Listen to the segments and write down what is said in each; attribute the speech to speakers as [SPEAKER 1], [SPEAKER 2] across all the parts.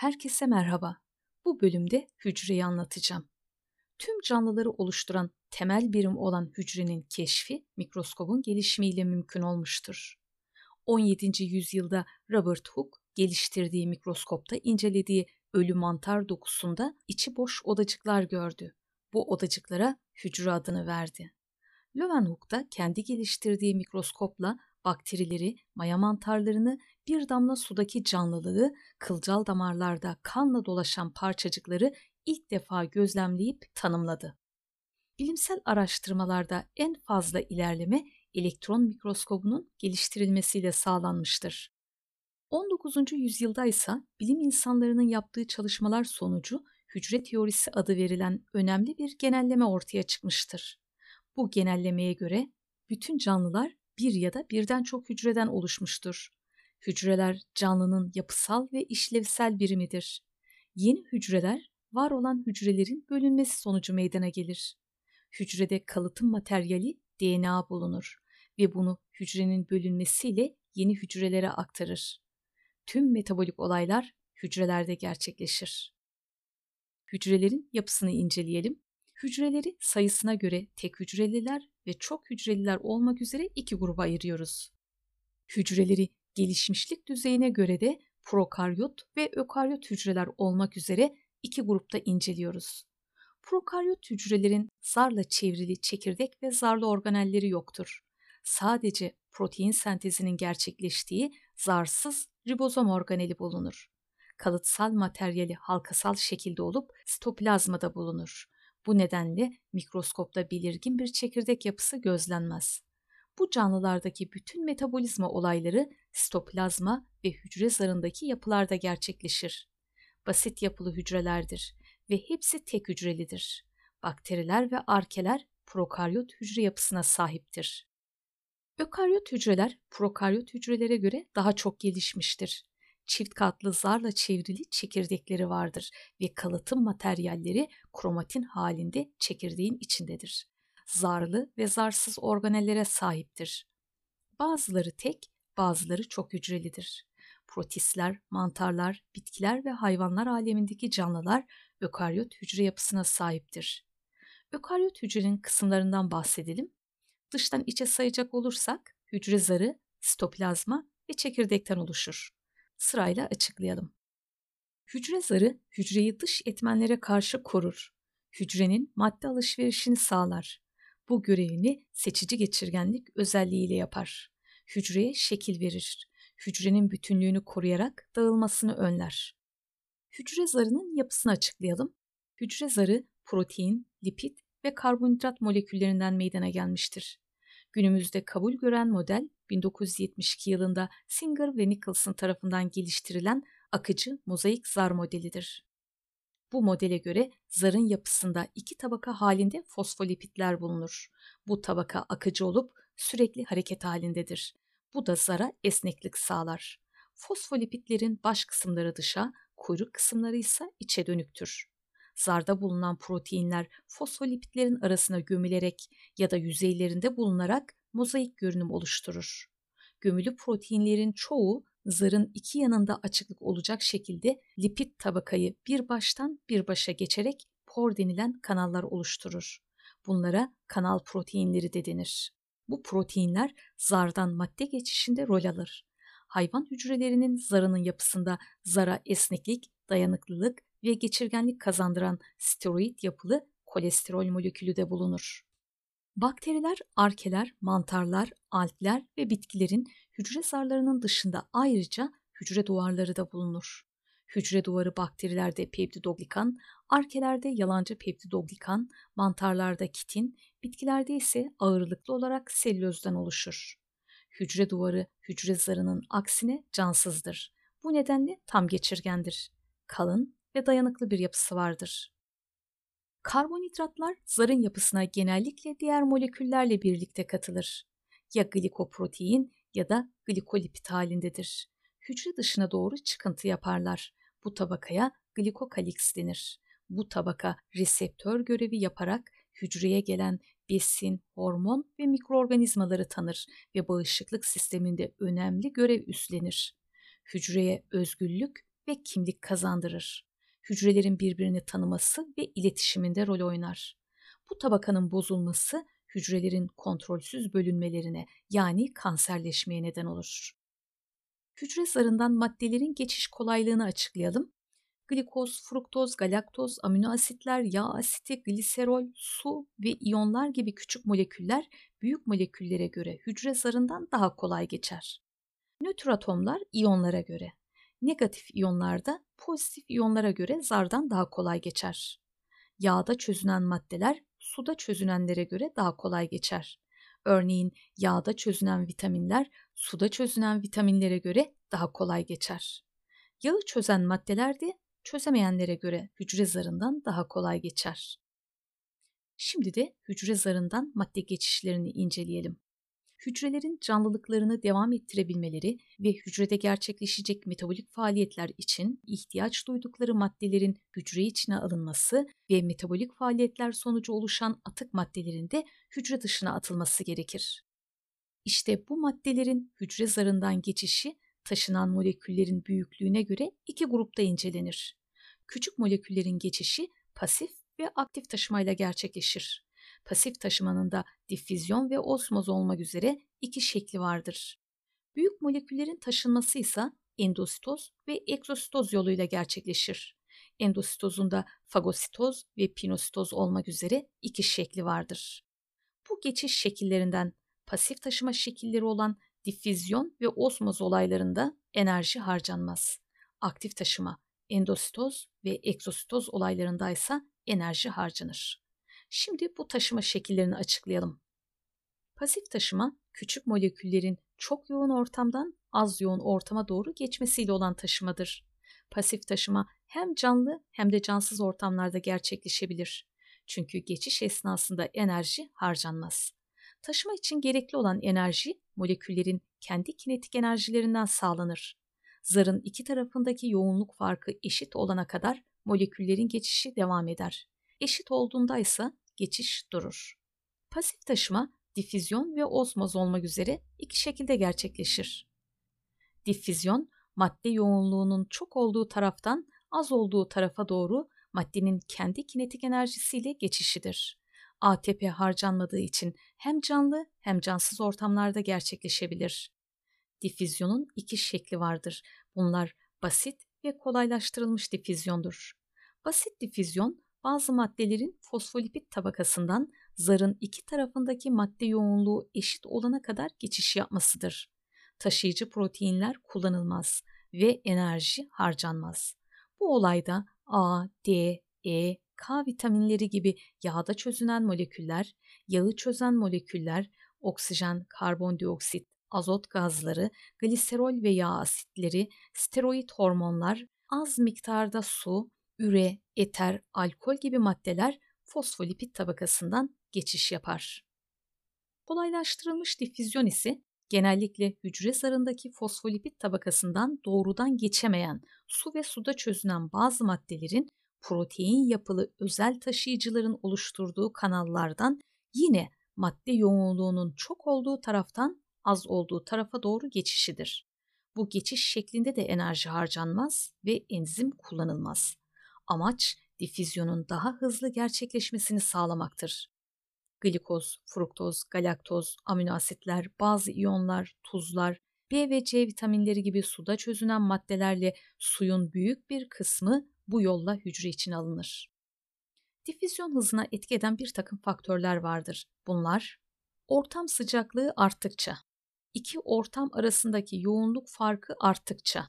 [SPEAKER 1] Herkese merhaba. Bu bölümde hücreyi anlatacağım. Tüm canlıları oluşturan temel birim olan hücrenin keşfi mikroskobun gelişimiyle mümkün olmuştur. 17. yüzyılda Robert Hooke geliştirdiği mikroskopta incelediği ölü mantar dokusunda içi boş odacıklar gördü. Bu odacıklara hücre adını verdi. Leeuwenhoek da kendi geliştirdiği mikroskopla bakterileri, maya mantarlarını, bir damla sudaki canlılığı, kılcal damarlarda kanla dolaşan parçacıkları ilk defa gözlemleyip tanımladı. Bilimsel araştırmalarda en fazla ilerleme elektron mikroskobunun geliştirilmesiyle sağlanmıştır. 19. yüzyılda ise bilim insanlarının yaptığı çalışmalar sonucu hücre teorisi adı verilen önemli bir genelleme ortaya çıkmıştır. Bu genellemeye göre bütün canlılar bir ya da birden çok hücreden oluşmuştur. Hücreler canlının yapısal ve işlevsel birimidir. Yeni hücreler var olan hücrelerin bölünmesi sonucu meydana gelir. Hücrede kalıtım materyali DNA bulunur ve bunu hücrenin bölünmesiyle yeni hücrelere aktarır. Tüm metabolik olaylar hücrelerde gerçekleşir. Hücrelerin yapısını inceleyelim. Hücreleri sayısına göre tek hücreliler ve çok hücreliler olmak üzere iki gruba ayırıyoruz. Hücreleri gelişmişlik düzeyine göre de prokaryot ve ökaryot hücreler olmak üzere iki grupta inceliyoruz. Prokaryot hücrelerin zarla çevrili çekirdek ve zarlı organelleri yoktur. Sadece protein sentezinin gerçekleştiği zarsız ribozom organeli bulunur. Kalıtsal materyali halkasal şekilde olup sitoplazmada bulunur. Bu nedenle mikroskopta belirgin bir çekirdek yapısı gözlenmez. Bu canlılardaki bütün metabolizma olayları sitoplazma ve hücre zarındaki yapılarda gerçekleşir. Basit yapılı hücrelerdir ve hepsi tek hücrelidir. Bakteriler ve arkeler prokaryot hücre yapısına sahiptir. Ökaryot hücreler prokaryot hücrelere göre daha çok gelişmiştir çift katlı zarla çevrili çekirdekleri vardır ve kalıtım materyalleri kromatin halinde çekirdeğin içindedir. Zarlı ve zarsız organellere sahiptir. Bazıları tek, bazıları çok hücrelidir. Protistler, mantarlar, bitkiler ve hayvanlar alemindeki canlılar ökaryot hücre yapısına sahiptir. Ökaryot hücrenin kısımlarından bahsedelim. Dıştan içe sayacak olursak hücre zarı, sitoplazma ve çekirdekten oluşur sırayla açıklayalım. Hücre zarı hücreyi dış etmenlere karşı korur. Hücrenin madde alışverişini sağlar. Bu görevini seçici geçirgenlik özelliğiyle yapar. Hücreye şekil verir. Hücrenin bütünlüğünü koruyarak dağılmasını önler. Hücre zarının yapısını açıklayalım. Hücre zarı protein, lipid ve karbonhidrat moleküllerinden meydana gelmiştir. Günümüzde kabul gören model 1972 yılında Singer ve Nicholson tarafından geliştirilen akıcı mozaik zar modelidir. Bu modele göre zarın yapısında iki tabaka halinde fosfolipitler bulunur. Bu tabaka akıcı olup sürekli hareket halindedir. Bu da zara esneklik sağlar. Fosfolipitlerin baş kısımları dışa, kuyruk kısımları ise içe dönüktür. Zarda bulunan proteinler fosfolipitlerin arasına gömülerek ya da yüzeylerinde bulunarak mozaik görünüm oluşturur. Gömülü proteinlerin çoğu zarın iki yanında açıklık olacak şekilde lipid tabakayı bir baştan bir başa geçerek por denilen kanallar oluşturur. Bunlara kanal proteinleri de denir. Bu proteinler zardan madde geçişinde rol alır. Hayvan hücrelerinin zarının yapısında zara esneklik, dayanıklılık ve geçirgenlik kazandıran steroid yapılı kolesterol molekülü de bulunur. Bakteriler, arkeler, mantarlar, algler ve bitkilerin hücre zarlarının dışında ayrıca hücre duvarları da bulunur. Hücre duvarı bakterilerde peptidoglikan, arkelerde yalancı peptidoglikan, mantarlarda kitin, bitkilerde ise ağırlıklı olarak selülozdan oluşur. Hücre duvarı hücre zarının aksine cansızdır. Bu nedenle tam geçirgendir. Kalın ve dayanıklı bir yapısı vardır. Karbonhidratlar zarın yapısına genellikle diğer moleküllerle birlikte katılır. Ya glikoprotein ya da glikolipid halindedir. Hücre dışına doğru çıkıntı yaparlar. Bu tabakaya glikokaliks denir. Bu tabaka reseptör görevi yaparak hücreye gelen besin, hormon ve mikroorganizmaları tanır ve bağışıklık sisteminde önemli görev üstlenir. Hücreye özgürlük ve kimlik kazandırır. Hücrelerin birbirini tanıması ve iletişiminde rol oynar. Bu tabakanın bozulması hücrelerin kontrolsüz bölünmelerine yani kanserleşmeye neden olur. Hücre zarından maddelerin geçiş kolaylığını açıklayalım. Glikoz, fruktoz, galaktoz, amino asitler, yağ asiti, gliserol, su ve iyonlar gibi küçük moleküller büyük moleküllere göre hücre zarından daha kolay geçer. Nötr atomlar iyonlara göre, negatif iyonlar da pozitif iyonlara göre zardan daha kolay geçer. Yağda çözünen maddeler suda çözünenlere göre daha kolay geçer. Örneğin yağda çözünen vitaminler suda çözünen vitaminlere göre daha kolay geçer. Yağı çözen maddeler de çözemeyenlere göre hücre zarından daha kolay geçer. Şimdi de hücre zarından madde geçişlerini inceleyelim. Hücrelerin canlılıklarını devam ettirebilmeleri ve hücrede gerçekleşecek metabolik faaliyetler için ihtiyaç duydukları maddelerin hücre içine alınması ve metabolik faaliyetler sonucu oluşan atık maddelerin de hücre dışına atılması gerekir. İşte bu maddelerin hücre zarından geçişi taşınan moleküllerin büyüklüğüne göre iki grupta incelenir. Küçük moleküllerin geçişi pasif ve aktif taşımayla gerçekleşir. Pasif taşımanın da difüzyon ve osmoz olmak üzere iki şekli vardır. Büyük moleküllerin taşınması ise endositoz ve egzositoz yoluyla gerçekleşir. Endositozun da fagositoz ve pinositoz olmak üzere iki şekli vardır. Bu geçiş şekillerinden pasif taşıma şekilleri olan difüzyon ve osmoz olaylarında enerji harcanmaz. Aktif taşıma, endositoz ve egzositoz olaylarında ise enerji harcanır. Şimdi bu taşıma şekillerini açıklayalım. Pasif taşıma küçük moleküllerin çok yoğun ortamdan az yoğun ortama doğru geçmesiyle olan taşımadır. Pasif taşıma hem canlı hem de cansız ortamlarda gerçekleşebilir. Çünkü geçiş esnasında enerji harcanmaz. Taşıma için gerekli olan enerji moleküllerin kendi kinetik enerjilerinden sağlanır. Zarın iki tarafındaki yoğunluk farkı eşit olana kadar moleküllerin geçişi devam eder. Eşit olduğunda ise geçiş durur. Pasif taşıma difüzyon ve osmoz olmak üzere iki şekilde gerçekleşir. Difüzyon, madde yoğunluğunun çok olduğu taraftan az olduğu tarafa doğru maddenin kendi kinetik enerjisiyle geçişidir. ATP harcanmadığı için hem canlı hem cansız ortamlarda gerçekleşebilir. Difüzyonun iki şekli vardır. Bunlar basit ve kolaylaştırılmış difüzyondur. Basit difüzyon bazı maddelerin fosfolipid tabakasından zarın iki tarafındaki madde yoğunluğu eşit olana kadar geçiş yapmasıdır. Taşıyıcı proteinler kullanılmaz ve enerji harcanmaz. Bu olayda A, D, E, K vitaminleri gibi yağda çözünen moleküller, yağı çözen moleküller, oksijen, karbondioksit, azot gazları, gliserol ve yağ asitleri, steroid hormonlar, az miktarda su, üre, eter, alkol gibi maddeler fosfolipid tabakasından geçiş yapar. Kolaylaştırılmış difüzyon ise genellikle hücre zarındaki fosfolipid tabakasından doğrudan geçemeyen su ve suda çözünen bazı maddelerin protein yapılı özel taşıyıcıların oluşturduğu kanallardan yine madde yoğunluğunun çok olduğu taraftan az olduğu tarafa doğru geçişidir. Bu geçiş şeklinde de enerji harcanmaz ve enzim kullanılmaz. Amaç difüzyonun daha hızlı gerçekleşmesini sağlamaktır. Glikoz, fruktoz, galaktoz, amino asitler, bazı iyonlar, tuzlar, B ve C vitaminleri gibi suda çözünen maddelerle suyun büyük bir kısmı bu yolla hücre için alınır. Difüzyon hızına etki eden bir takım faktörler vardır. Bunlar ortam sıcaklığı arttıkça, iki ortam arasındaki yoğunluk farkı arttıkça,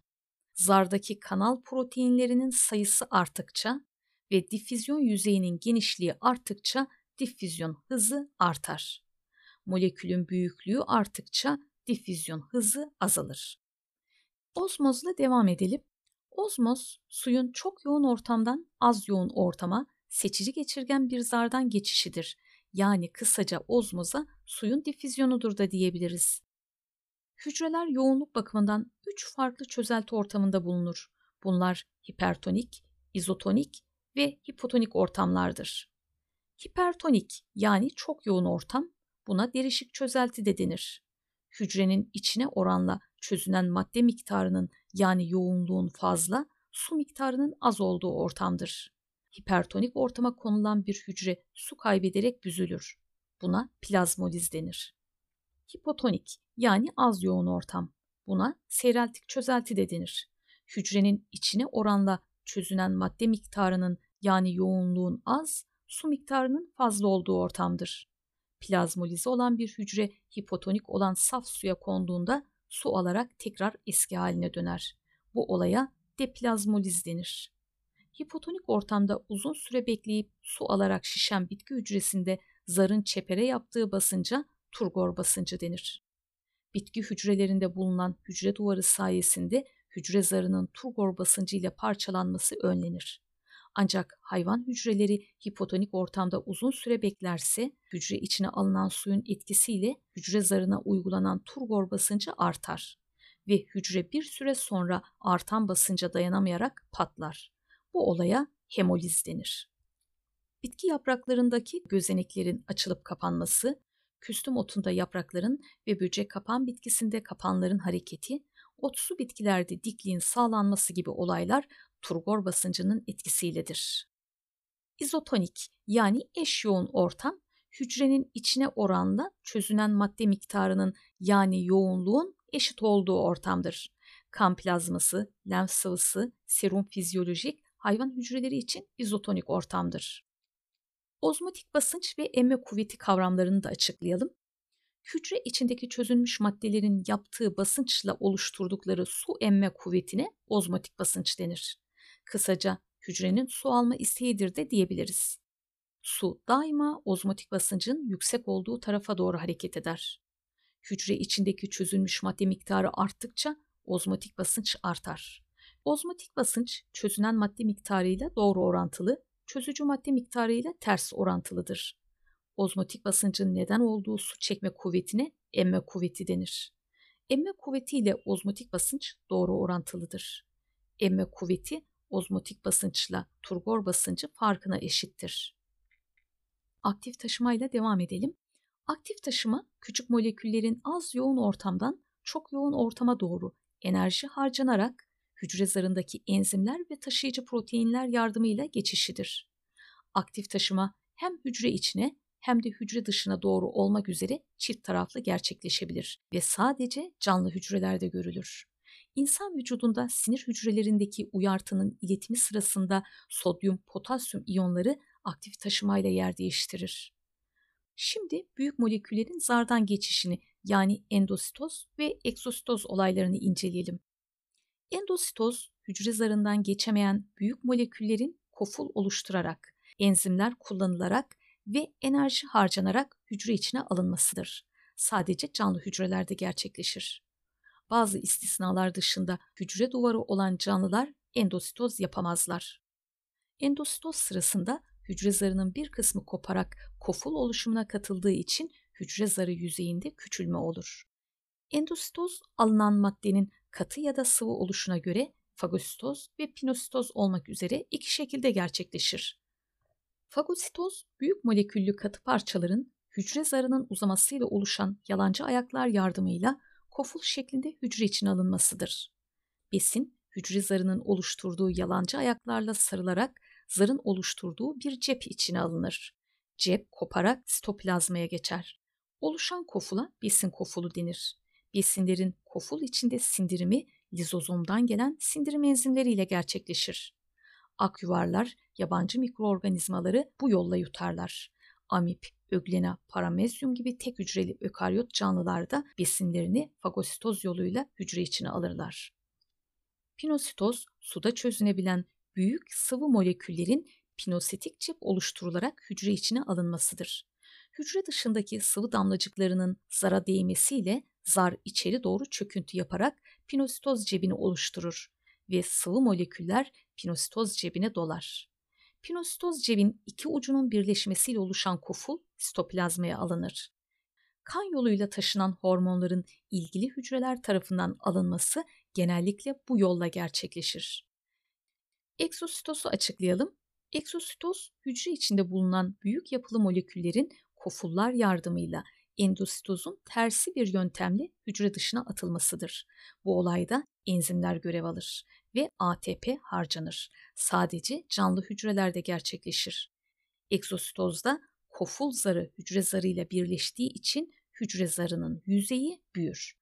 [SPEAKER 1] zardaki kanal proteinlerinin sayısı arttıkça ve difüzyon yüzeyinin genişliği arttıkça difüzyon hızı artar. Molekülün büyüklüğü arttıkça difüzyon hızı azalır. Ozmozla devam edelim. Ozmoz, suyun çok yoğun ortamdan az yoğun ortama seçici geçirgen bir zardan geçişidir. Yani kısaca ozmoza suyun difüzyonudur da diyebiliriz. Hücreler yoğunluk bakımından üç farklı çözelti ortamında bulunur. Bunlar hipertonik, izotonik ve hipotonik ortamlardır. Hipertonik yani çok yoğun ortam buna derişik çözelti de denir. Hücrenin içine oranla çözünen madde miktarının yani yoğunluğun fazla, su miktarının az olduğu ortamdır. Hipertonik ortama konulan bir hücre su kaybederek büzülür. Buna plazmoliz denir. Hipotonik yani az yoğun ortam. Buna seyreltik çözelti de denir. Hücrenin içine oranla çözünen madde miktarının yani yoğunluğun az, su miktarının fazla olduğu ortamdır. Plazmolize olan bir hücre hipotonik olan saf suya konduğunda su alarak tekrar eski haline döner. Bu olaya deplazmoliz denir. Hipotonik ortamda uzun süre bekleyip su alarak şişen bitki hücresinde zarın çepere yaptığı basınca turgor basıncı denir. Bitki hücrelerinde bulunan hücre duvarı sayesinde hücre zarının turgor basıncı ile parçalanması önlenir. Ancak hayvan hücreleri hipotonik ortamda uzun süre beklerse hücre içine alınan suyun etkisiyle hücre zarına uygulanan turgor basıncı artar ve hücre bir süre sonra artan basınca dayanamayarak patlar. Bu olaya hemoliz denir. Bitki yapraklarındaki gözeneklerin açılıp kapanması, küstüm otunda yaprakların ve böcek kapan bitkisinde kapanların hareketi, otsu bitkilerde dikliğin sağlanması gibi olaylar turgor basıncının etkisiyledir. İzotonik yani eş yoğun ortam hücrenin içine oranla çözünen madde miktarının yani yoğunluğun eşit olduğu ortamdır. Kan plazması, lenf sıvısı, serum fizyolojik hayvan hücreleri için izotonik ortamdır. Ozmotik basınç ve emme kuvveti kavramlarını da açıklayalım. Hücre içindeki çözülmüş maddelerin yaptığı basınçla oluşturdukları su emme kuvvetine ozmotik basınç denir. Kısaca hücrenin su alma isteğidir de diyebiliriz. Su daima ozmotik basıncın yüksek olduğu tarafa doğru hareket eder. Hücre içindeki çözülmüş madde miktarı arttıkça ozmotik basınç artar. Ozmotik basınç çözünen madde miktarıyla doğru orantılı, çözücü madde miktarıyla ters orantılıdır. Ozmotik basıncın neden olduğu su çekme kuvvetine emme kuvveti denir. Emme kuvveti ile ozmotik basınç doğru orantılıdır. Emme kuvveti ozmotik basınçla turgor basıncı farkına eşittir. Aktif taşımayla devam edelim. Aktif taşıma küçük moleküllerin az yoğun ortamdan çok yoğun ortama doğru enerji harcanarak hücre zarındaki enzimler ve taşıyıcı proteinler yardımıyla geçişidir. Aktif taşıma hem hücre içine hem de hücre dışına doğru olmak üzere çift taraflı gerçekleşebilir ve sadece canlı hücrelerde görülür. İnsan vücudunda sinir hücrelerindeki uyartının iletimi sırasında sodyum, potasyum iyonları aktif taşımayla yer değiştirir. Şimdi büyük moleküllerin zardan geçişini yani endositoz ve egzositoz olaylarını inceleyelim. Endositoz, hücre zarından geçemeyen büyük moleküllerin koful oluşturarak, enzimler kullanılarak ve enerji harcanarak hücre içine alınmasıdır. Sadece canlı hücrelerde gerçekleşir. Bazı istisnalar dışında hücre duvarı olan canlılar endositoz yapamazlar. Endositoz sırasında hücre zarının bir kısmı koparak koful oluşumuna katıldığı için hücre zarı yüzeyinde küçülme olur. Endositoz alınan maddenin katı ya da sıvı oluşuna göre fagositoz ve pinositoz olmak üzere iki şekilde gerçekleşir. Fagositoz, büyük moleküllü katı parçaların hücre zarının uzamasıyla oluşan yalancı ayaklar yardımıyla koful şeklinde hücre için alınmasıdır. Besin, hücre zarının oluşturduğu yalancı ayaklarla sarılarak zarın oluşturduğu bir cep içine alınır. Cep koparak sitoplazmaya geçer. Oluşan kofula besin kofulu denir. Besinlerin koful içinde sindirimi lizozomdan gelen sindirim enzimleriyle gerçekleşir. Akyuvarlar yabancı mikroorganizmaları bu yolla yutarlar. Amip, öglena, paramezyum gibi tek hücreli ökaryot canlılarda besinlerini fagositoz yoluyla hücre içine alırlar. Pinositoz, suda çözünebilen büyük sıvı moleküllerin pinositik cep oluşturularak hücre içine alınmasıdır. Hücre dışındaki sıvı damlacıklarının zara değmesiyle zar içeri doğru çöküntü yaparak pinositoz cebini oluşturur ve sıvı moleküller pinositoz cebine dolar. Pinositoz cebin iki ucunun birleşmesiyle oluşan koful sitoplazmaya alınır. Kan yoluyla taşınan hormonların ilgili hücreler tarafından alınması genellikle bu yolla gerçekleşir. Egzositozu açıklayalım. Egzositoz hücre içinde bulunan büyük yapılı moleküllerin kofullar yardımıyla endositozun tersi bir yöntemle hücre dışına atılmasıdır. Bu olayda enzimler görev alır ve ATP harcanır. Sadece canlı hücrelerde gerçekleşir. Egzositozda koful zarı hücre zarıyla birleştiği için hücre zarının yüzeyi büyür.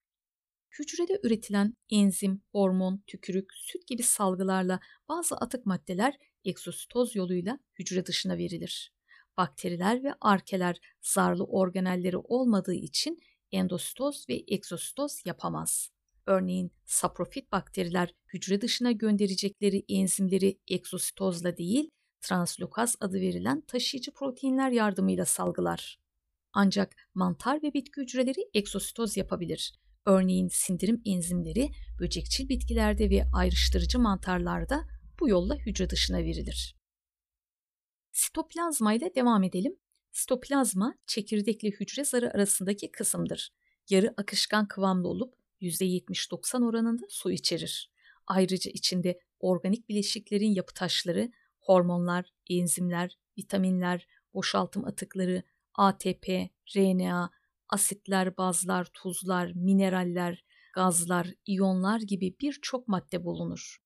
[SPEAKER 1] Hücrede üretilen enzim, hormon, tükürük, süt gibi salgılarla bazı atık maddeler egzositoz yoluyla hücre dışına verilir. Bakteriler ve arkeler zarlı organelleri olmadığı için endositoz ve egzositoz yapamaz. Örneğin saprofit bakteriler hücre dışına gönderecekleri enzimleri egzositozla değil, translokaz adı verilen taşıyıcı proteinler yardımıyla salgılar. Ancak mantar ve bitki hücreleri egzositoz yapabilir. Örneğin sindirim enzimleri böcekçil bitkilerde ve ayrıştırıcı mantarlarda bu yolla hücre dışına verilir. Sitoplazma ile devam edelim. Sitoplazma çekirdekli hücre zarı arasındaki kısımdır. Yarı akışkan kıvamlı olup %70-90 oranında su içerir. Ayrıca içinde organik bileşiklerin yapı taşları, hormonlar, enzimler, vitaminler, boşaltım atıkları, ATP, RNA, asitler, bazlar, tuzlar, mineraller, gazlar, iyonlar gibi birçok madde bulunur.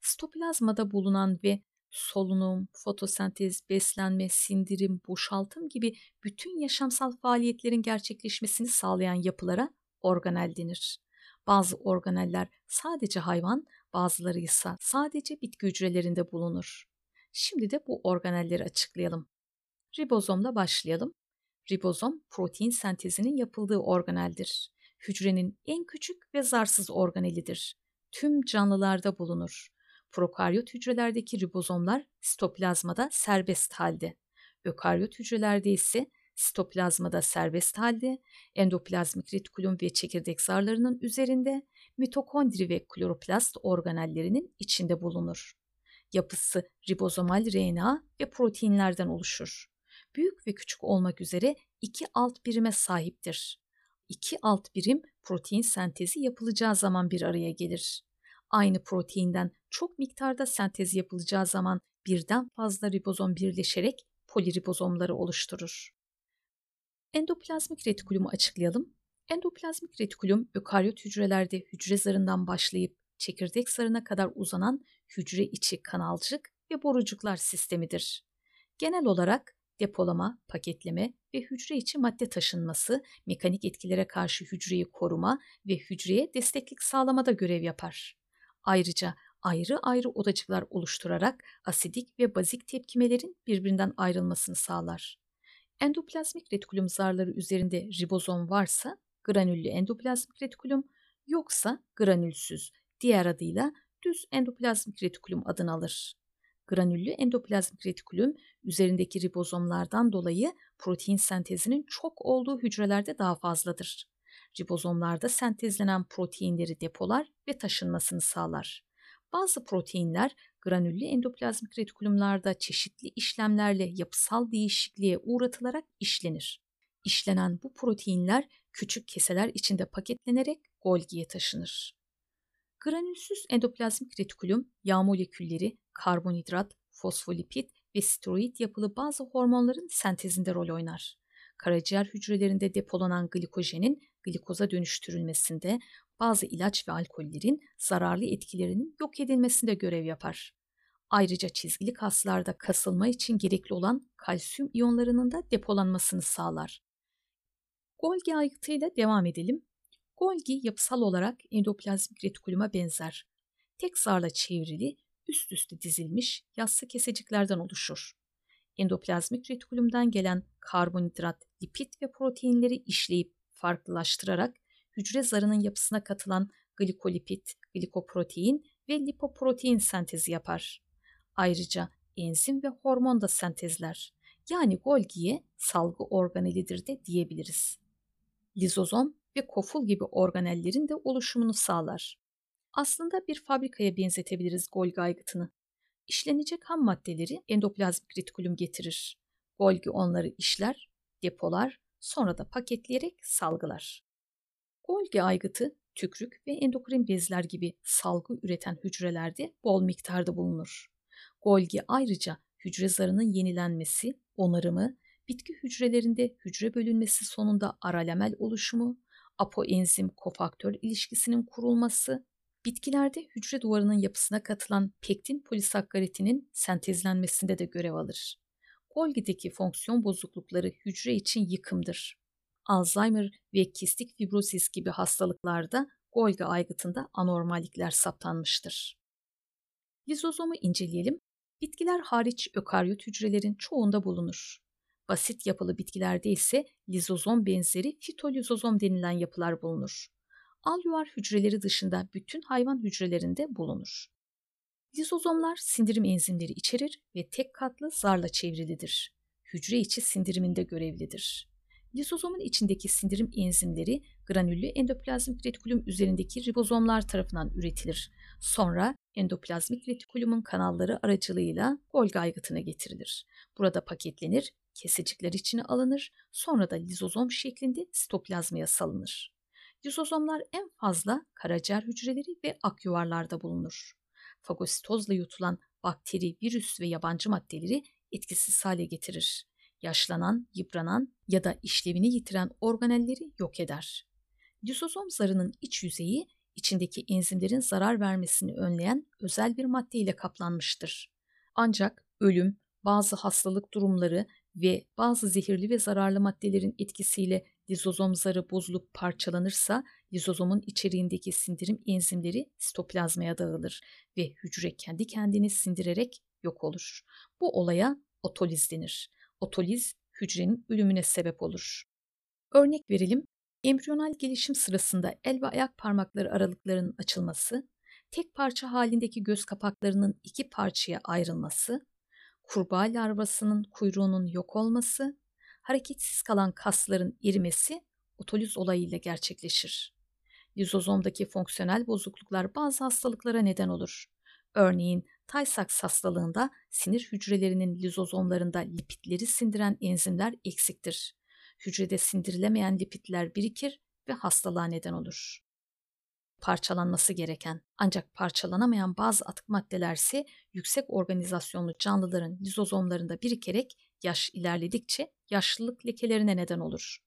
[SPEAKER 1] Stoplazmada bulunan ve solunum, fotosentez, beslenme, sindirim, boşaltım gibi bütün yaşamsal faaliyetlerin gerçekleşmesini sağlayan yapılara organel denir. Bazı organeller sadece hayvan, bazıları ise sadece bitki hücrelerinde bulunur. Şimdi de bu organelleri açıklayalım. Ribozomla başlayalım. Ribozom protein sentezinin yapıldığı organeldir. Hücrenin en küçük ve zarsız organelidir. Tüm canlılarda bulunur. Prokaryot hücrelerdeki ribozomlar sitoplazmada serbest halde. Ökaryot hücrelerde ise sitoplazmada serbest halde, endoplazmik retikulum ve çekirdek zarlarının üzerinde, mitokondri ve kloroplast organellerinin içinde bulunur. Yapısı ribozomal RNA ve proteinlerden oluşur. Büyük ve küçük olmak üzere iki alt birime sahiptir. İki alt birim protein sentezi yapılacağı zaman bir araya gelir. Aynı proteinden çok miktarda sentez yapılacağı zaman birden fazla ribozom birleşerek poliribozomları oluşturur. Endoplazmik retikulumu açıklayalım. Endoplazmik retikulum ökaryot hücrelerde hücre zarından başlayıp çekirdek zarına kadar uzanan hücre içi kanalcık ve borucuklar sistemidir. Genel olarak depolama, paketleme ve hücre içi madde taşınması, mekanik etkilere karşı hücreyi koruma ve hücreye desteklik sağlamada görev yapar. Ayrıca ayrı ayrı odacıklar oluşturarak asidik ve bazik tepkimelerin birbirinden ayrılmasını sağlar. Endoplazmik retikulum zarları üzerinde ribozom varsa granüllü endoplazmik retikulum, yoksa granülsüz, diğer adıyla düz endoplazmik retikulum adını alır. Granüllü endoplazmik retikulum üzerindeki ribozomlardan dolayı protein sentezinin çok olduğu hücrelerde daha fazladır. Ribozomlarda sentezlenen proteinleri depolar ve taşınmasını sağlar. Bazı proteinler granüllü endoplazmik retikulumlarda çeşitli işlemlerle yapısal değişikliğe uğratılarak işlenir. İşlenen bu proteinler küçük keseler içinde paketlenerek Golgi'ye taşınır. Granülsüz endoplazmik retikulum yağ molekülleri, karbonhidrat, fosfolipid ve steroid yapılı bazı hormonların sentezinde rol oynar. Karaciğer hücrelerinde depolanan glikojenin glikoza dönüştürülmesinde, bazı ilaç ve alkollerin zararlı etkilerinin yok edilmesinde görev yapar. Ayrıca çizgili kaslarda kasılma için gerekli olan kalsiyum iyonlarının da depolanmasını sağlar. Golgi aygıtıyla devam edelim. Golgi yapısal olarak endoplazmik retikuluma benzer. Tek zarla çevrili, üst üste dizilmiş yassı keseciklerden oluşur. Endoplazmik retikulumdan gelen karbonhidrat, lipid ve proteinleri işleyip farklılaştırarak hücre zarının yapısına katılan glikolipid, glikoprotein ve lipoprotein sentezi yapar. Ayrıca enzim ve hormon da sentezler. Yani Golgi'ye salgı organelidir de diyebiliriz. Lizozom ve koful gibi organellerin de oluşumunu sağlar. Aslında bir fabrikaya benzetebiliriz Golgi aygıtını. İşlenecek ham maddeleri endoplazmik retikulum getirir. Golgi onları işler, depolar, sonra da paketleyerek salgılar. Golgi aygıtı tükrük ve endokrin bezler gibi salgı üreten hücrelerde bol miktarda bulunur. Golgi ayrıca hücre zarının yenilenmesi, onarımı, bitki hücrelerinde hücre bölünmesi sonunda aralemel oluşumu, apoenzim kofaktör ilişkisinin kurulması, Bitkilerde hücre duvarının yapısına katılan pektin polisakkaritinin sentezlenmesinde de görev alır. Golgi'deki fonksiyon bozuklukları hücre için yıkımdır. Alzheimer ve kistik fibrozis gibi hastalıklarda Golgi aygıtında anormallikler saptanmıştır. Lizozomu inceleyelim. Bitkiler hariç ökaryot hücrelerin çoğunda bulunur. Basit yapılı bitkilerde ise lizozom benzeri fitolizozom denilen yapılar bulunur. Alüvar hücreleri dışında bütün hayvan hücrelerinde bulunur. Lizozomlar sindirim enzimleri içerir ve tek katlı zarla çevrilidir. Hücre içi sindiriminde görevlidir. Lisozomun içindeki sindirim enzimleri granüllü endoplazmik retikulum üzerindeki ribozomlar tarafından üretilir. Sonra endoplazmik retikulumun kanalları aracılığıyla Golgi aygıtına getirilir. Burada paketlenir, kesecikler içine alınır, sonra da lizozom şeklinde sitoplazmaya salınır. Lizozomlar en fazla karaciğer hücreleri ve akyuvarlarda bulunur. Fagositozla yutulan bakteri, virüs ve yabancı maddeleri etkisiz hale getirir yaşlanan, yıpranan ya da işlevini yitiren organelleri yok eder. Lisozom zarının iç yüzeyi içindeki enzimlerin zarar vermesini önleyen özel bir madde ile kaplanmıştır. Ancak ölüm, bazı hastalık durumları ve bazı zehirli ve zararlı maddelerin etkisiyle lizozom zarı bozulup parçalanırsa lizozomun içeriğindeki sindirim enzimleri sitoplazmaya dağılır ve hücre kendi kendini sindirerek yok olur. Bu olaya otoliz denir. Otoliz hücrenin ölümüne sebep olur. Örnek verelim, embriyonal gelişim sırasında el ve ayak parmakları aralıklarının açılması, tek parça halindeki göz kapaklarının iki parçaya ayrılması, kurbağa larvasının kuyruğunun yok olması, hareketsiz kalan kasların erimesi otoliz olayıyla gerçekleşir. Lizozomdaki fonksiyonel bozukluklar bazı hastalıklara neden olur. Örneğin Tay-Sachs hastalığında sinir hücrelerinin lizozomlarında lipidleri sindiren enzimler eksiktir. Hücrede sindirilemeyen lipidler birikir ve hastalığa neden olur. Parçalanması gereken ancak parçalanamayan bazı atık maddelerse yüksek organizasyonlu canlıların lizozomlarında birikerek yaş ilerledikçe yaşlılık lekelerine neden olur.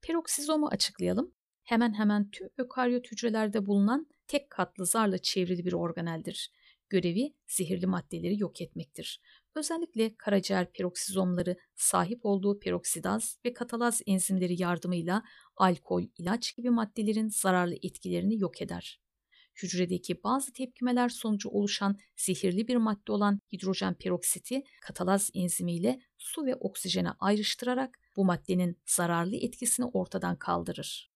[SPEAKER 1] Peroksizomu açıklayalım. Hemen hemen tüm ökaryot hücrelerde bulunan tek katlı zarla çevrili bir organeldir. Görevi zehirli maddeleri yok etmektir. Özellikle karaciğer peroksizomları sahip olduğu peroksidaz ve katalaz enzimleri yardımıyla alkol, ilaç gibi maddelerin zararlı etkilerini yok eder. Hücredeki bazı tepkimeler sonucu oluşan zehirli bir madde olan hidrojen peroksiti katalaz enzimiyle su ve oksijene ayrıştırarak bu maddenin zararlı etkisini ortadan kaldırır.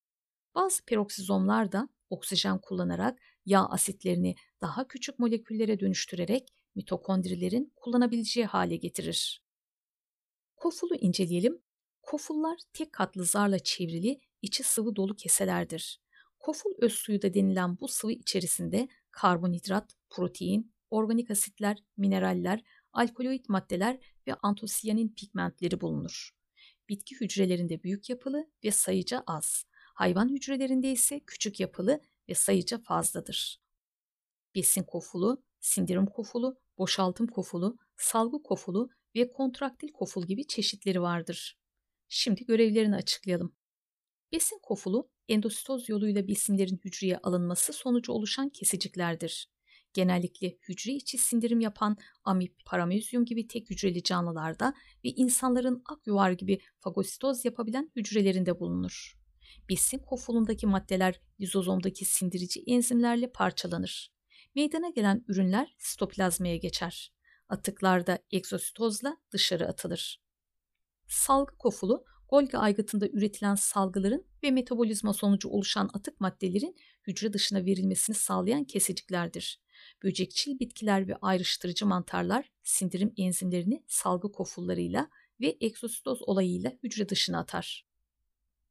[SPEAKER 1] Bazı peroksizomlar da oksijen kullanarak yağ asitlerini daha küçük moleküllere dönüştürerek mitokondrilerin kullanabileceği hale getirir. Kofulu inceleyelim. Kofullar tek katlı zarla çevrili, içi sıvı dolu keselerdir. Koful öz suyu da denilen bu sıvı içerisinde karbonhidrat, protein, organik asitler, mineraller, alkaloid maddeler ve antosiyanin pigmentleri bulunur. Bitki hücrelerinde büyük yapılı ve sayıca az. Hayvan hücrelerinde ise küçük yapılı ve sayıca fazladır. Besin kofulu, sindirim kofulu, boşaltım kofulu, salgı kofulu ve kontraktil koful gibi çeşitleri vardır. Şimdi görevlerini açıklayalım. Besin kofulu, endositoz yoluyla besinlerin hücreye alınması sonucu oluşan kesiciklerdir. Genellikle hücre içi sindirim yapan amip, paramezyum gibi tek hücreli canlılarda ve insanların ak yuvar gibi fagositoz yapabilen hücrelerinde bulunur besin kofulundaki maddeler lizozomdaki sindirici enzimlerle parçalanır. Meydana gelen ürünler sitoplazmaya geçer. Atıklar da egzositozla dışarı atılır. Salgı kofulu, Golgi aygıtında üretilen salgıların ve metabolizma sonucu oluşan atık maddelerin hücre dışına verilmesini sağlayan kesiciklerdir. Böcekçil bitkiler ve ayrıştırıcı mantarlar sindirim enzimlerini salgı kofullarıyla ve egzositoz olayıyla hücre dışına atar.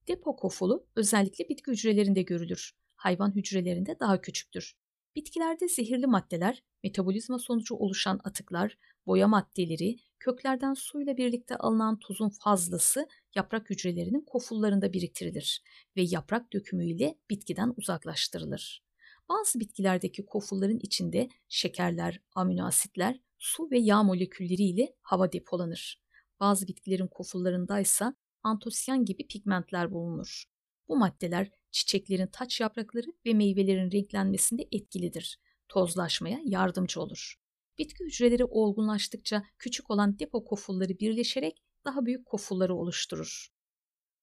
[SPEAKER 1] Depo kofulu özellikle bitki hücrelerinde görülür. Hayvan hücrelerinde daha küçüktür. Bitkilerde zehirli maddeler, metabolizma sonucu oluşan atıklar, boya maddeleri, köklerden suyla birlikte alınan tuzun fazlası yaprak hücrelerinin kofullarında biriktirilir ve yaprak dökümüyle bitkiden uzaklaştırılır. Bazı bitkilerdeki kofulların içinde şekerler, amino asitler, su ve yağ molekülleri ile hava depolanır. Bazı bitkilerin kofullarındaysa antosyan gibi pigmentler bulunur. Bu maddeler çiçeklerin taç yaprakları ve meyvelerin renklenmesinde etkilidir. Tozlaşmaya yardımcı olur. Bitki hücreleri olgunlaştıkça küçük olan depo kofulları birleşerek daha büyük kofulları oluşturur.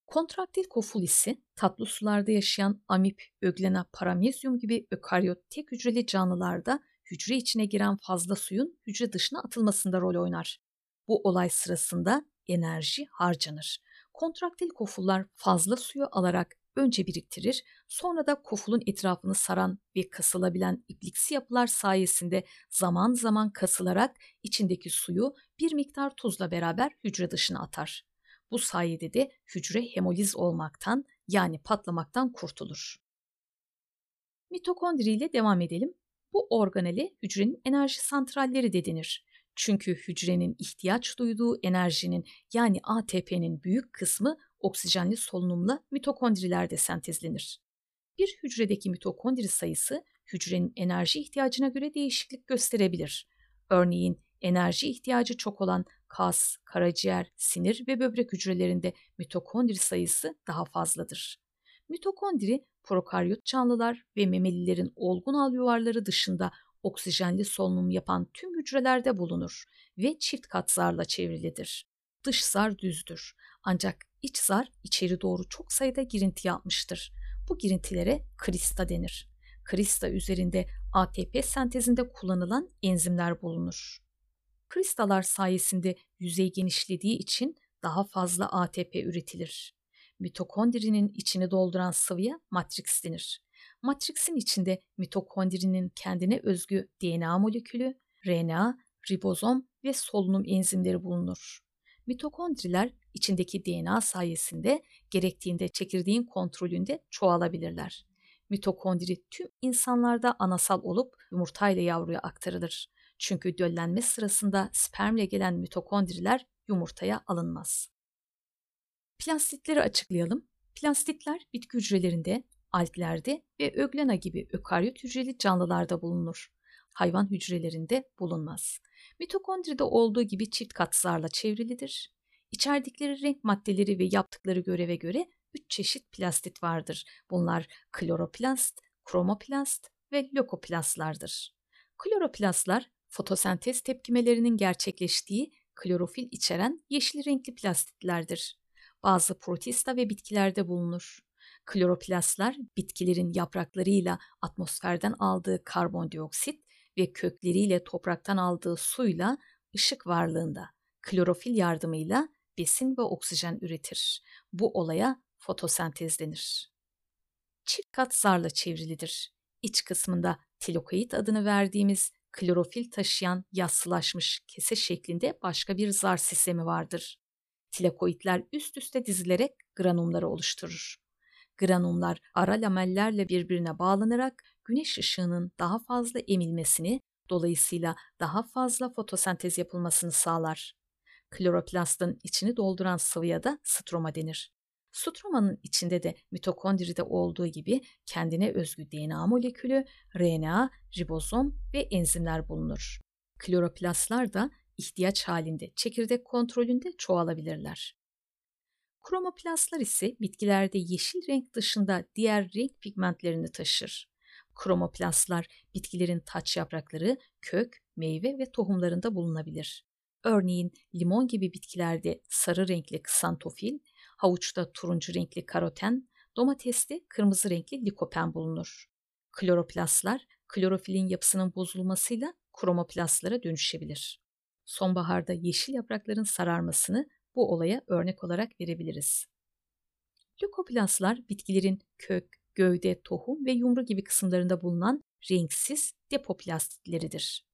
[SPEAKER 1] Kontraktil koful ise tatlı sularda yaşayan amip, öglena, paramezyum gibi ökaryot tek hücreli canlılarda hücre içine giren fazla suyun hücre dışına atılmasında rol oynar. Bu olay sırasında enerji harcanır. Kontraktil kofullar fazla suyu alarak önce biriktirir, sonra da kofulun etrafını saran ve kasılabilen ipliksi yapılar sayesinde zaman zaman kasılarak içindeki suyu bir miktar tuzla beraber hücre dışına atar. Bu sayede de hücre hemoliz olmaktan yani patlamaktan kurtulur. Mitokondri ile devam edelim. Bu organele hücrenin enerji santralleri de denir. Çünkü hücrenin ihtiyaç duyduğu enerjinin yani ATP'nin büyük kısmı oksijenli solunumla mitokondrilerde sentezlenir. Bir hücredeki mitokondri sayısı hücrenin enerji ihtiyacına göre değişiklik gösterebilir. Örneğin enerji ihtiyacı çok olan kas, karaciğer, sinir ve böbrek hücrelerinde mitokondri sayısı daha fazladır. Mitokondri prokaryot canlılar ve memelilerin olgun al yuvarları dışında oksijenli solunum yapan tüm hücrelerde bulunur ve çift kat zarla çevrilidir. Dış zar düzdür ancak iç zar içeri doğru çok sayıda girinti yapmıştır. Bu girintilere krista denir. Krista üzerinde ATP sentezinde kullanılan enzimler bulunur. Kristalar sayesinde yüzey genişlediği için daha fazla ATP üretilir. Mitokondrinin içini dolduran sıvıya matrix denir. Matrixin içinde mitokondrinin kendine özgü DNA molekülü, RNA, ribozom ve solunum enzimleri bulunur. Mitokondriler içindeki DNA sayesinde gerektiğinde çekirdeğin kontrolünde çoğalabilirler. Mitokondri tüm insanlarda anasal olup yumurtayla yavruya aktarılır. Çünkü döllenme sırasında spermle gelen mitokondriler yumurtaya alınmaz. Plastitleri açıklayalım. Plastitler bitki hücrelerinde, alglerde ve öglena gibi ökaryot hücreli canlılarda bulunur. Hayvan hücrelerinde bulunmaz. Mitokondride olduğu gibi çift katsarla çevrilidir. İçerdikleri renk maddeleri ve yaptıkları göreve göre üç çeşit plastit vardır. Bunlar kloroplast, kromoplast ve lökoplastlardır. Kloroplastlar fotosentez tepkimelerinin gerçekleştiği klorofil içeren yeşil renkli plastitlerdir. Bazı protista ve bitkilerde bulunur. Kloroplastlar bitkilerin yapraklarıyla atmosferden aldığı karbondioksit ve kökleriyle topraktan aldığı suyla ışık varlığında klorofil yardımıyla besin ve oksijen üretir. Bu olaya fotosentez denir. Çift kat zarla çevrilidir. İç kısmında tilokoid adını verdiğimiz klorofil taşıyan yassılaşmış kese şeklinde başka bir zar sistemi vardır. Tilakoidler üst üste dizilerek granumları oluşturur. Granumlar ara lamellerle birbirine bağlanarak güneş ışığının daha fazla emilmesini, dolayısıyla daha fazla fotosentez yapılmasını sağlar. Kloroplastın içini dolduran sıvıya da stroma denir. Stromanın içinde de mitokondride olduğu gibi kendine özgü DNA molekülü, RNA, ribozom ve enzimler bulunur. Kloroplastlar da ihtiyaç halinde çekirdek kontrolünde çoğalabilirler. Kromoplastlar ise bitkilerde yeşil renk dışında diğer renk pigmentlerini taşır. Kromoplastlar bitkilerin taç yaprakları, kök, meyve ve tohumlarında bulunabilir. Örneğin limon gibi bitkilerde sarı renkli ksantofil, havuçta turuncu renkli karoten, domateste kırmızı renkli likopen bulunur. Kloroplastlar klorofilin yapısının bozulmasıyla kromoplastlara dönüşebilir. Sonbaharda yeşil yaprakların sararmasını bu olaya örnek olarak verebiliriz. Leukoplastlar bitkilerin kök, gövde, tohum ve yumru gibi kısımlarında bulunan renksiz depoplastitleridir.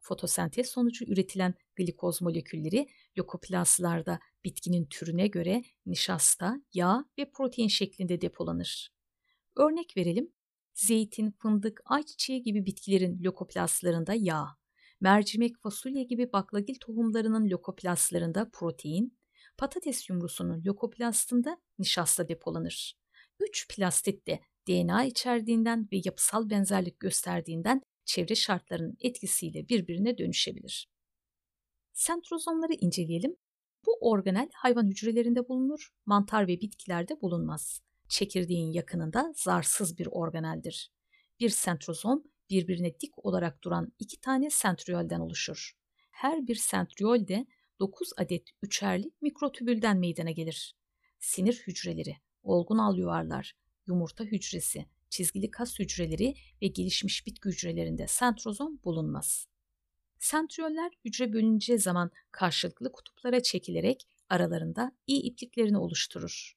[SPEAKER 1] Fotosentez sonucu üretilen glikoz molekülleri lökoplastlarda bitkinin türüne göre nişasta, yağ ve protein şeklinde depolanır. Örnek verelim, zeytin, fındık, ayçiçeği gibi bitkilerin lökoplastlarında yağ, mercimek, fasulye gibi baklagil tohumlarının lökoplastlarında protein, patates yumrusunun lökoplastında nişasta depolanır. 3 plastit de DNA içerdiğinden ve yapısal benzerlik gösterdiğinden çevre şartlarının etkisiyle birbirine dönüşebilir. Sentrozomları inceleyelim. Bu organel hayvan hücrelerinde bulunur, mantar ve bitkilerde bulunmaz. çekirdeğin yakınında zarsız bir organeldir. Bir sentrozom birbirine dik olarak duran iki tane sentriolden oluşur. Her bir sentriol de 9 adet üçerli mikrotübülden meydana gelir. Sinir hücreleri, olgun al yuvarlar, yumurta hücresi, çizgili kas hücreleri ve gelişmiş bitki hücrelerinde sentrozom bulunmaz. Sentrioller hücre bölüneceği zaman karşılıklı kutuplara çekilerek aralarında iyi ipliklerini oluşturur.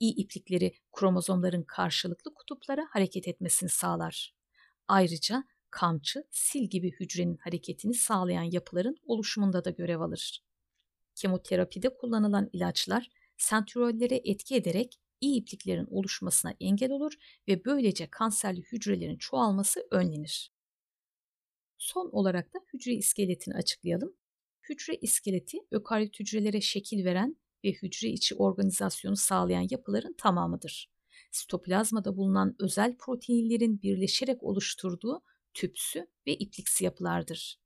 [SPEAKER 1] İyi iplikleri kromozomların karşılıklı kutuplara hareket etmesini sağlar. Ayrıca kamçı, sil gibi hücrenin hareketini sağlayan yapıların oluşumunda da görev alır. Kemoterapide kullanılan ilaçlar sentriollere etki ederek iyi ipliklerin oluşmasına engel olur ve böylece kanserli hücrelerin çoğalması önlenir. Son olarak da hücre iskeletini açıklayalım. Hücre iskeleti ökaryot hücrelere şekil veren ve hücre içi organizasyonu sağlayan yapıların tamamıdır. Sitoplazmada bulunan özel proteinlerin birleşerek oluşturduğu tüpsü ve ipliksi yapılardır.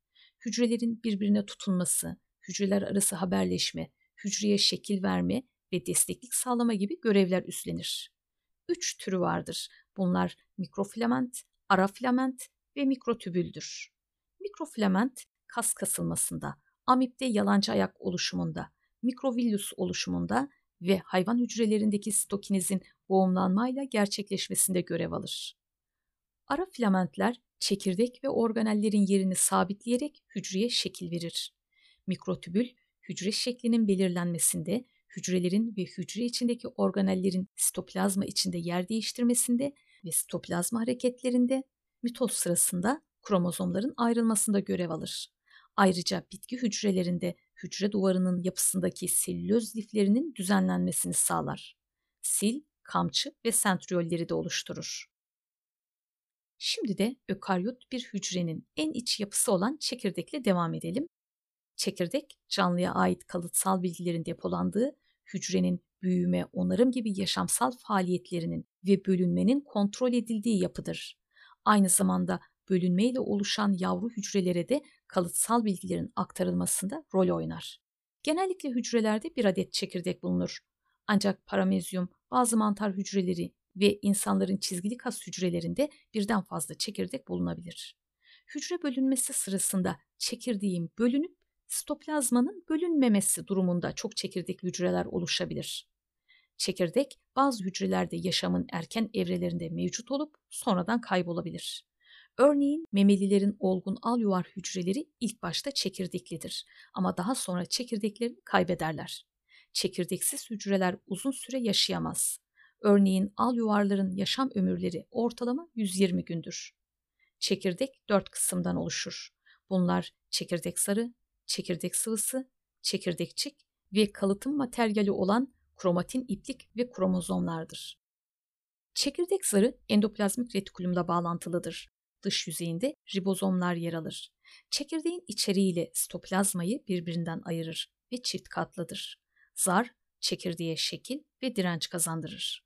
[SPEAKER 1] Hücrelerin birbirine tutunması, hücreler arası haberleşme, hücreye şekil verme ve desteklik sağlama gibi görevler üstlenir. Üç türü vardır. Bunlar mikrofilament, arafilament ve mikrotübüldür. Mikrofilament kas kasılmasında, amipte yalancı ayak oluşumunda, mikrovillus oluşumunda ve hayvan hücrelerindeki sitokinizin boğumlanmayla gerçekleşmesinde görev alır. Ara filamentler çekirdek ve organellerin yerini sabitleyerek hücreye şekil verir. Mikrotübül, hücre şeklinin belirlenmesinde, hücrelerin ve hücre içindeki organellerin sitoplazma içinde yer değiştirmesinde ve sitoplazma hareketlerinde, mitoz sırasında kromozomların ayrılmasında görev alır. Ayrıca bitki hücrelerinde hücre duvarının yapısındaki selüloz liflerinin düzenlenmesini sağlar. Sil, kamçı ve sentriolleri de oluşturur. Şimdi de ökaryot bir hücrenin en iç yapısı olan çekirdekle devam edelim. Çekirdek, canlıya ait kalıtsal bilgilerin depolandığı, hücrenin büyüme, onarım gibi yaşamsal faaliyetlerinin ve bölünmenin kontrol edildiği yapıdır. Aynı zamanda bölünmeyle oluşan yavru hücrelere de kalıtsal bilgilerin aktarılmasında rol oynar. Genellikle hücrelerde bir adet çekirdek bulunur. Ancak paramezyum, bazı mantar hücreleri ve insanların çizgili kas hücrelerinde birden fazla çekirdek bulunabilir. Hücre bölünmesi sırasında çekirdeğin bölünüp sitoplazmanın bölünmemesi durumunda çok çekirdekli hücreler oluşabilir. Çekirdek bazı hücrelerde yaşamın erken evrelerinde mevcut olup sonradan kaybolabilir. Örneğin memelilerin olgun alyuvar hücreleri ilk başta çekirdeklidir ama daha sonra çekirdeklerini kaybederler. Çekirdeksiz hücreler uzun süre yaşayamaz. Örneğin alyuvarların yaşam ömürleri ortalama 120 gündür. Çekirdek dört kısımdan oluşur. Bunlar çekirdek sarı, çekirdek sıvısı, çekirdekçik ve kalıtım materyali olan kromatin iplik ve kromozomlardır. Çekirdek zarı endoplazmik retikulumla bağlantılıdır. Dış yüzeyinde ribozomlar yer alır. Çekirdeğin içeriğiyle sitoplazmayı birbirinden ayırır ve çift katlıdır. Zar, çekirdeğe şekil ve direnç kazandırır.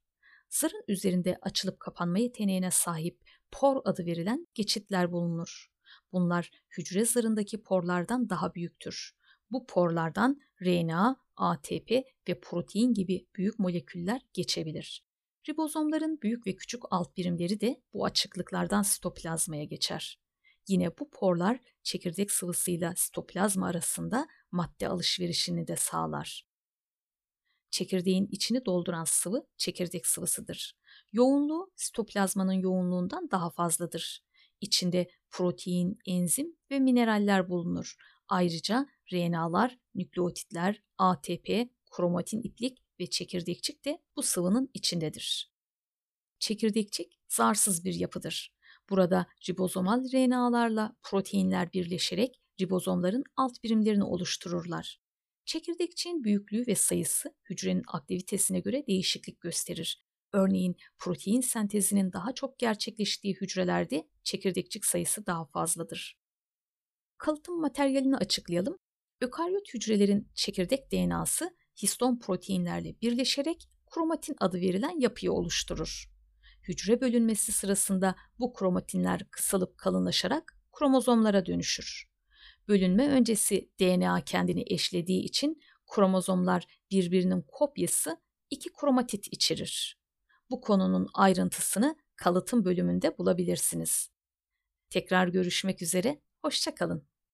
[SPEAKER 1] Zarın üzerinde açılıp kapanma yeteneğine sahip por adı verilen geçitler bulunur. Bunlar hücre zarındaki porlardan daha büyüktür. Bu porlardan RNA, ATP ve protein gibi büyük moleküller geçebilir. Ribozomların büyük ve küçük alt birimleri de bu açıklıklardan sitoplazmaya geçer. Yine bu porlar çekirdek sıvısıyla sitoplazma arasında madde alışverişini de sağlar. Çekirdeğin içini dolduran sıvı çekirdek sıvısıdır. Yoğunluğu sitoplazmanın yoğunluğundan daha fazladır. İçinde protein, enzim ve mineraller bulunur. Ayrıca RNA'lar, nükleotitler, ATP, kromatin iplik ve çekirdekçik de bu sıvının içindedir. Çekirdekçik zarsız bir yapıdır. Burada ribozomal RNA'larla proteinler birleşerek ribozomların alt birimlerini oluştururlar. Çekirdekçiğin büyüklüğü ve sayısı hücrenin aktivitesine göre değişiklik gösterir. Örneğin protein sentezinin daha çok gerçekleştiği hücrelerde çekirdekçik sayısı daha fazladır. Kalıtım materyalini açıklayalım. Ökaryot hücrelerin çekirdek DNA'sı histon proteinlerle birleşerek kromatin adı verilen yapıyı oluşturur. Hücre bölünmesi sırasında bu kromatinler kısalıp kalınlaşarak kromozomlara dönüşür. Bölünme öncesi DNA kendini eşlediği için kromozomlar birbirinin kopyası iki kromatit içerir. Bu konunun ayrıntısını kalıtım bölümünde bulabilirsiniz. Tekrar görüşmek üzere, hoşçakalın.